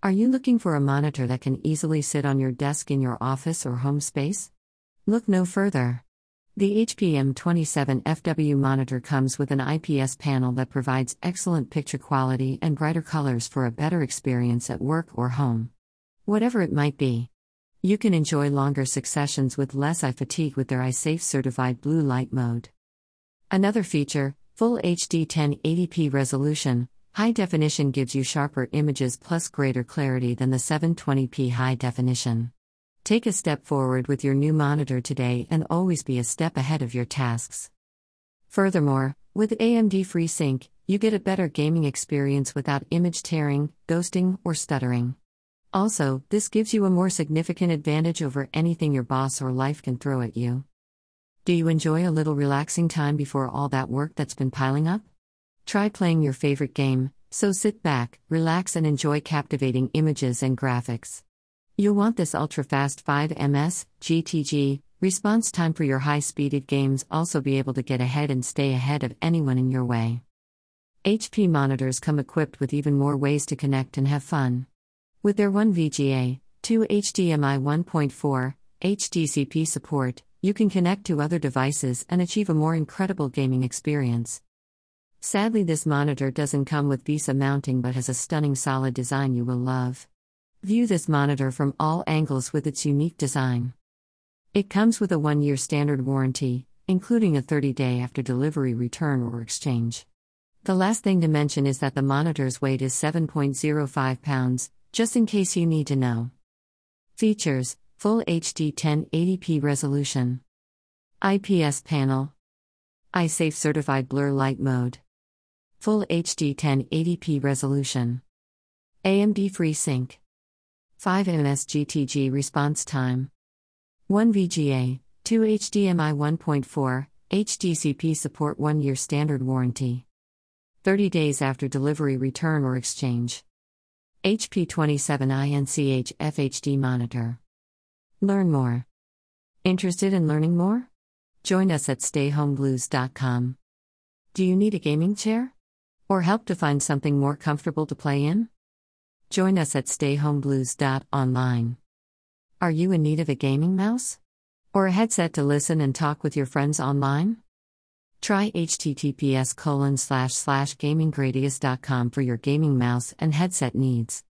Are you looking for a monitor that can easily sit on your desk in your office or home space? Look no further. The HP M27FW monitor comes with an IPS panel that provides excellent picture quality and brighter colors for a better experience at work or home. Whatever it might be. You can enjoy longer successions with less eye fatigue with their Eyesafe certified blue light mode. Another feature, full HD 1080p resolution, High definition gives you sharper images plus greater clarity than the 720p high definition. Take a step forward with your new monitor today and always be a step ahead of your tasks. Furthermore, with AMD FreeSync, you get a better gaming experience without image tearing, ghosting, or stuttering. Also, this gives you a more significant advantage over anything your boss or life can throw at you. Do you enjoy a little relaxing time before all that work that's been piling up? Try playing your favorite game, so sit back, relax, and enjoy captivating images and graphics. You'll want this ultra fast 5ms GTG response time for your high speeded games, also be able to get ahead and stay ahead of anyone in your way. HP monitors come equipped with even more ways to connect and have fun. With their 1 VGA, 2 HDMI 1.4, HDCP support, you can connect to other devices and achieve a more incredible gaming experience. Sadly, this monitor doesn't come with VESA mounting but has a stunning solid design you will love. View this monitor from all angles with its unique design. It comes with a one year standard warranty, including a 30 day after delivery return or exchange. The last thing to mention is that the monitor's weight is 7.05 pounds, just in case you need to know. Features Full HD 1080p resolution, IPS panel, Eyesafe certified blur light mode. Full HD 1080p resolution. AMD FreeSync. 5ms GTG response time. 1 VGA, 2 HDMI 1.4, HDCP support 1 year standard warranty. 30 days after delivery return or exchange. HP 27INCH FHD monitor. Learn more. Interested in learning more? Join us at stayhomeblues.com. Do you need a gaming chair? Or help to find something more comfortable to play in? Join us at stayhomeblues.online. Are you in need of a gaming mouse? Or a headset to listen and talk with your friends online? Try https colon slash slash gaminggradius.com for your gaming mouse and headset needs.